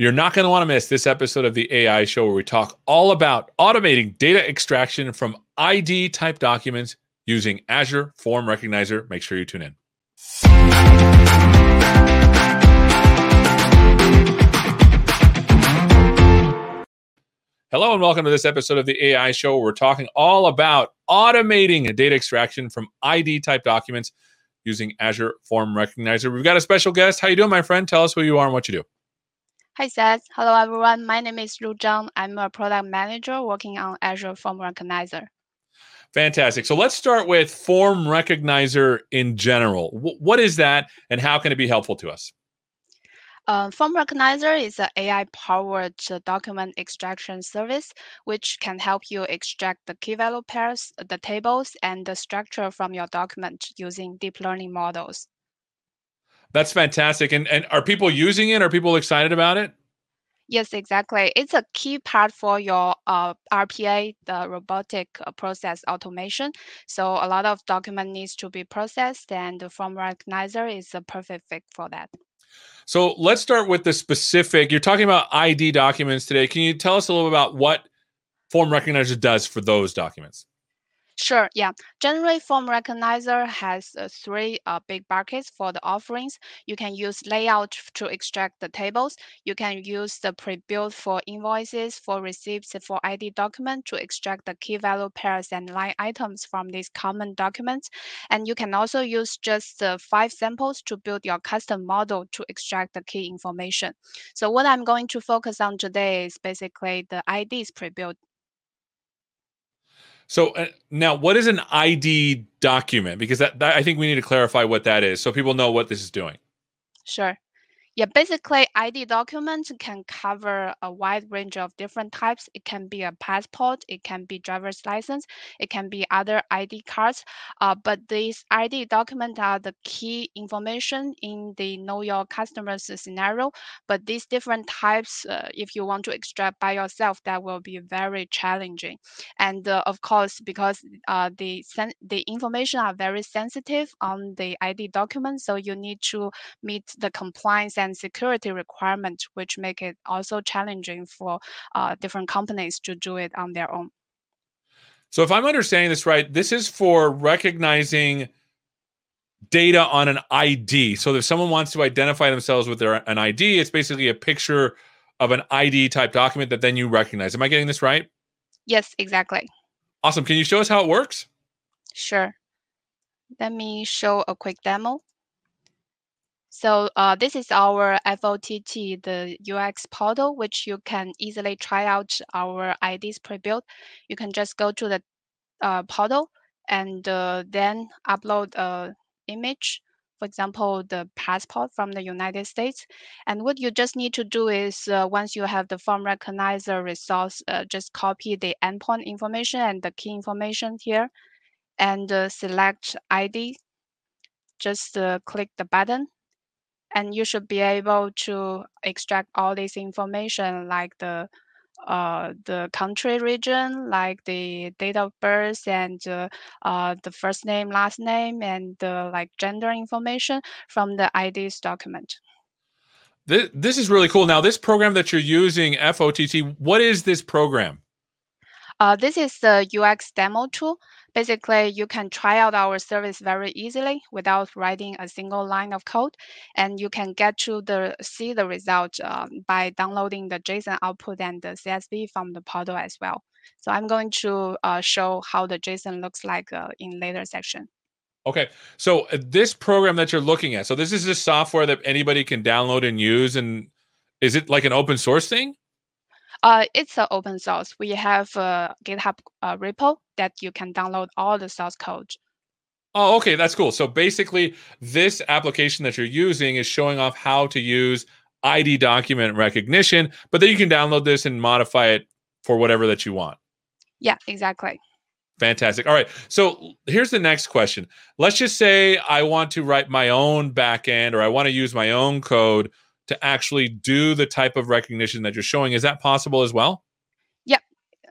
You're not going to want to miss this episode of the AI Show where we talk all about automating data extraction from ID type documents using Azure Form Recognizer. Make sure you tune in. Hello and welcome to this episode of the AI Show where we're talking all about automating data extraction from ID type documents using Azure Form Recognizer. We've got a special guest. How you doing, my friend? Tell us who you are and what you do. Hi, Seth. Hello, everyone. My name is Lu Zhang. I'm a product manager working on Azure Form Recognizer. Fantastic. So let's start with Form Recognizer in general. W- what is that, and how can it be helpful to us? Uh, Form Recognizer is an AI-powered document extraction service, which can help you extract the key value pairs, the tables, and the structure from your document using deep learning models. That's fantastic. And and are people using it? Are people excited about it? Yes, exactly. It's a key part for your uh, RPA, the robotic uh, process automation. So a lot of document needs to be processed, and the Form Recognizer is a perfect fit for that. So let's start with the specific. You're talking about ID documents today. Can you tell us a little about what Form Recognizer does for those documents? Sure, yeah. Generally, Form Recognizer has uh, three uh, big buckets for the offerings. You can use layout to extract the tables. You can use the pre-built for invoices, for receipts, for ID document to extract the key value pairs and line items from these common documents. And you can also use just uh, five samples to build your custom model to extract the key information. So what I'm going to focus on today is basically the IDs pre-built so uh, now, what is an ID document? Because that, that, I think we need to clarify what that is, so people know what this is doing. Sure. Yeah, basically, ID document can cover a wide range of different types. It can be a passport, it can be driver's license, it can be other ID cards. Uh, but these ID documents are the key information in the know your customers scenario. But these different types, uh, if you want to extract by yourself, that will be very challenging. And uh, of course, because uh, the the information are very sensitive on the ID document, so you need to meet the compliance and and security requirements, which make it also challenging for uh, different companies to do it on their own. So, if I'm understanding this right, this is for recognizing data on an ID. So, if someone wants to identify themselves with their an ID, it's basically a picture of an ID type document that then you recognize. Am I getting this right? Yes, exactly. Awesome. Can you show us how it works? Sure. Let me show a quick demo. So uh, this is our FOTT, the UX portal, which you can easily try out our IDs pre-built. You can just go to the uh, portal and uh, then upload a image, for example, the passport from the United States. And what you just need to do is uh, once you have the form recognizer resource, uh, just copy the endpoint information and the key information here and uh, select ID. Just click the button and you should be able to extract all this information like the uh, the country region, like the date of birth and uh, uh, the first name, last name, and the like gender information from the IDs document. This, this is really cool. Now, this program that you're using, FOTT, what is this program? Uh, this is the UX demo tool. Basically, you can try out our service very easily without writing a single line of code, and you can get to the see the result um, by downloading the JSON output and the CSV from the portal as well. So I'm going to uh, show how the JSON looks like uh, in later section. Okay, so uh, this program that you're looking at, so this is just software that anybody can download and use, and is it like an open source thing? Uh, it's an open source. We have a GitHub uh, repo that you can download all the source code. Oh, okay, that's cool. So basically, this application that you're using is showing off how to use ID document recognition, but then you can download this and modify it for whatever that you want. Yeah, exactly. Fantastic. All right. So here's the next question. Let's just say I want to write my own backend or I want to use my own code to actually do the type of recognition that you're showing. Is that possible as well? Yep,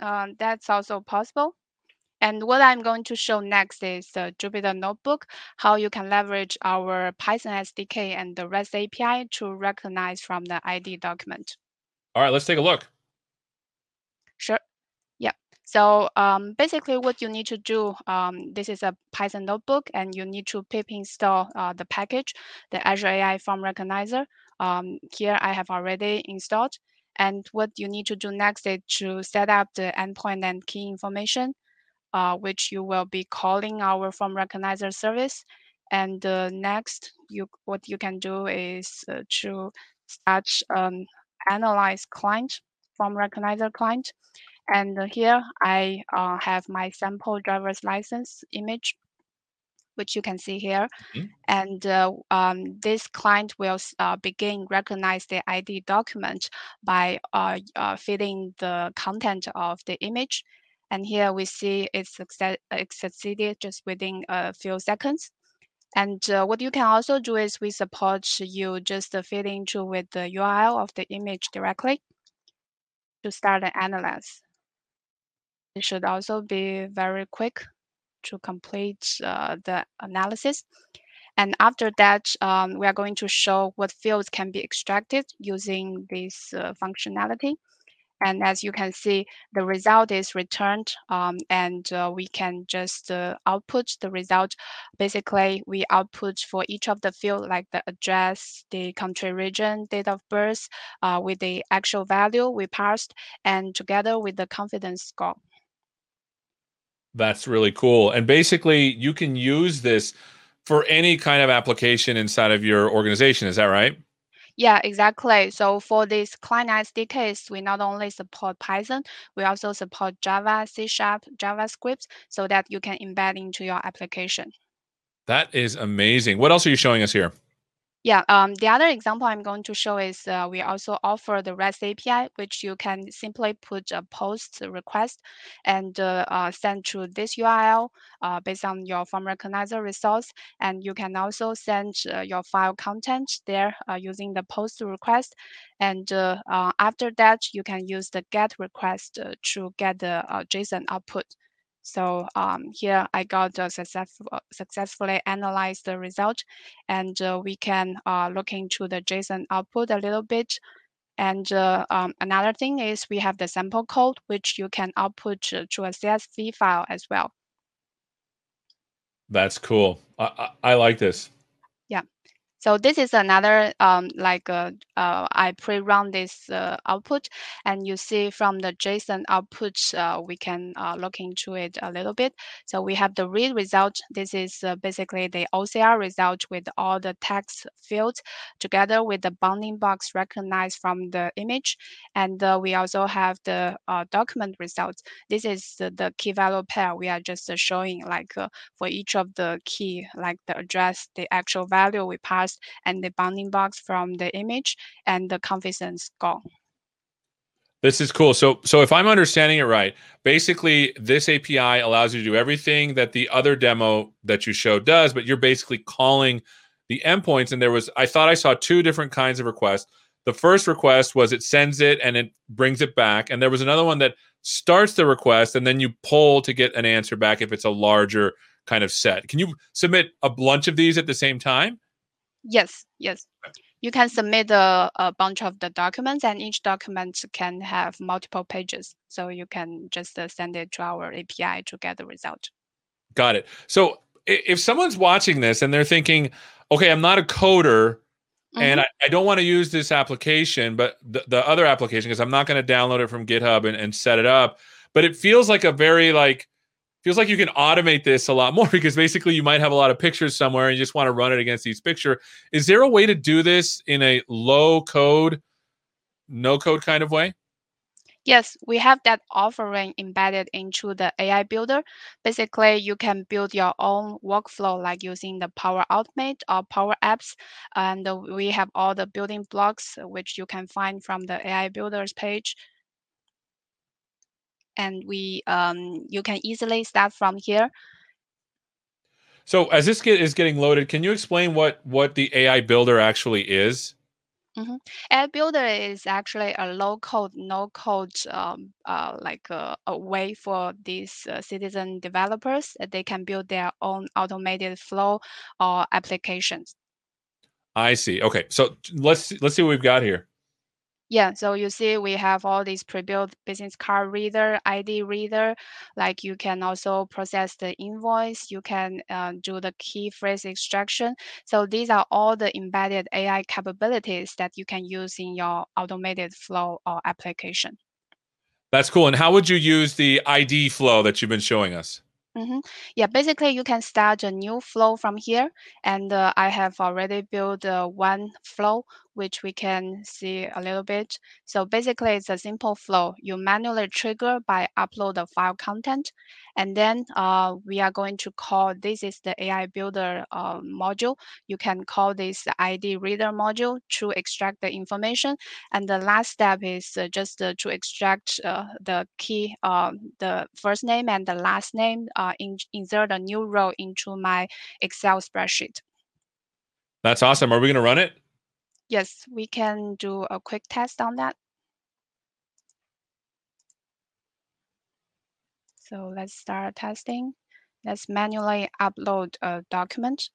um, that's also possible. And what I'm going to show next is the Jupyter Notebook, how you can leverage our Python SDK and the REST API to recognize from the ID document. All right, let's take a look. Sure. Yeah. So um, basically what you need to do, um, this is a Python notebook and you need to pip install uh, the package, the Azure AI Form Recognizer. Um, here I have already installed. And what you need to do next is to set up the endpoint and key information, uh, which you will be calling our form recognizer service. And uh, next, you what you can do is uh, to start um, analyze client form recognizer client. And here I uh, have my sample driver's license image which you can see here. Mm-hmm. And uh, um, this client will uh, begin recognize the ID document by uh, uh, feeding the content of the image. And here we see it succeeded just within a few seconds. And uh, what you can also do is we support you just feeding to with the URL of the image directly to start an analyze. It should also be very quick to complete uh, the analysis. And after that, um, we are going to show what fields can be extracted using this uh, functionality. And as you can see, the result is returned um, and uh, we can just uh, output the result. Basically, we output for each of the field like the address, the country region, date of birth uh, with the actual value we passed and together with the confidence score. That's really cool. And basically, you can use this for any kind of application inside of your organization. Is that right? Yeah, exactly. So for this client SDKs, we not only support Python, we also support Java, C Sharp, JavaScript, so that you can embed into your application. That is amazing. What else are you showing us here? Yeah, um, the other example I'm going to show is uh, we also offer the REST API, which you can simply put a post request and uh, uh, send to this URL uh, based on your form recognizer resource. And you can also send uh, your file content there uh, using the post request. And after that, you can use the GET request to get the JSON output. So um, here I got successful, successfully analyzed the result and uh, we can uh, look into the JSON output a little bit. And uh, um, another thing is we have the sample code, which you can output to a CSV file as well. That's cool. I, I, I like this. So this is another um, like uh, uh, I pre-run this uh, output, and you see from the JSON output, uh, we can uh, look into it a little bit. So we have the read result. This is uh, basically the OCR result with all the text fields together with the bounding box recognized from the image. And we also have the document results. This is the, key value pair we are just showing like for each of the key, like the address, the actual value we pass and the bounding box from the image and the confidence score. This is cool. So, so if I'm understanding it right, basically this API allows you to do everything that the other demo that you showed does, but you're basically calling the endpoints. And there was, I thought I saw two different kinds of requests. The first request was it sends it and it brings it back, and there was another one that starts the request and then you pull to get an answer back if it's a larger kind of set. Can you submit a bunch of these at the same time? Yes, yes. You can submit a, a bunch of the documents, and each document can have multiple pages. So you can just uh, send it to our API to get the result. Got it. So if someone's watching this and they're thinking, okay, I'm not a coder, Mm-hmm. and I, I, don't want to use this application, but the, the other application because I'm not going to download it from GitHub and, and set it up. But it feels like a very like feels like you can automate this a lot more because basically you might have a lot of pictures somewhere and you just want to run it against each picture. Is there a way to do this in a low code, no code kind of way? Yes, we have that offering embedded into the AI Builder. Basically, you can build your own workflow like using the Power Automate or Power Apps. And we have all the building blocks, which you can find from the AI Builders page and we um, you can easily start from here. So as this get, is getting loaded, can you explain what what the AI Builder actually is? Mm-hmm. AI Builder is actually a low code, no code, um, uh, like a, a, way for these uh, citizen developers that they can build their own automated flow or applications. I see. Okay, so let's let's see what we've got here. Yeah, so you see we have all these pre-built business card reader, ID reader, like you can also process the invoice, you can uh, do the key phrase extraction. So these are all the embedded AI capabilities that you can use in your automated flow or application. That's cool. And how would you use the ID flow that you've been showing us? Mm-hmm. Yeah, basically you can start a new flow from here. And uh, I have already built uh, one flow, which we can see a little bit. So basically it's a simple flow. You manually trigger by upload the file content. And then uh, we are going to call, this is the AI builder uh, module. You can call this ID reader module to extract the information. And the last step is uh, just uh, to extract the key, the first name and the last name uh, in, insert a new row into my Excel spreadsheet. That's awesome. Are we going to run it? Yes, we can do a quick test on that. So let's start testing. Let's manually upload a document.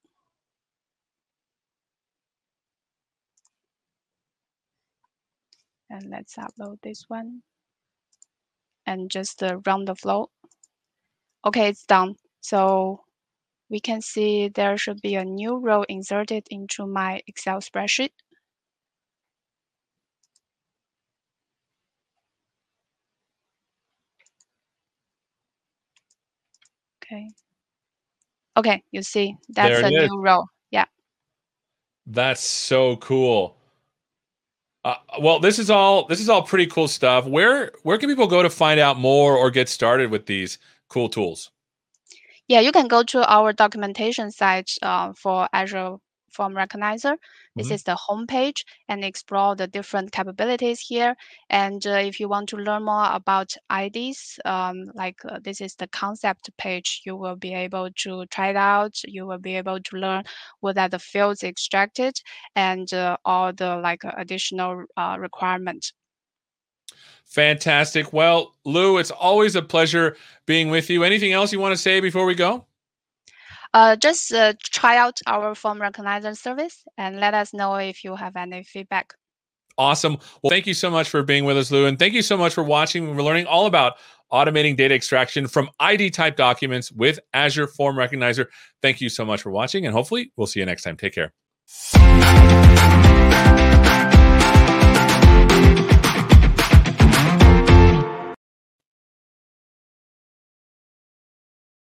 And let's upload this one. And just uh, run the flow. Okay, it's done. So we can see there should be a new row inserted into my Excel spreadsheet. Okay. Okay, you see, that's a is. new row. Yeah. That's so cool. Uh, well, this is all this is all pretty cool stuff. Where where can people go to find out more or get started with these cool tools? Yeah, you can go to our documentation site uh, for Azure Form Recognizer. This mm-hmm. is the homepage and explore the different capabilities here. And uh, if you want to learn more about IDs, um, like uh, this is the concept page, you will be able to try it out. You will be able to learn what are the fields extracted and uh, all the like additional uh, requirements. Fantastic. Well, Lu, it's always a pleasure being with you. Anything else you want to say before we go? Uh, just uh, try out our form recognizer service and let us know if you have any feedback. Awesome. Well, thank you so much for being with us, Lu. And thank you so much for watching. We're learning all about automating data extraction from ID type documents with Azure Form Recognizer. Thank you so much for watching, and hopefully, we'll see you next time. Take care.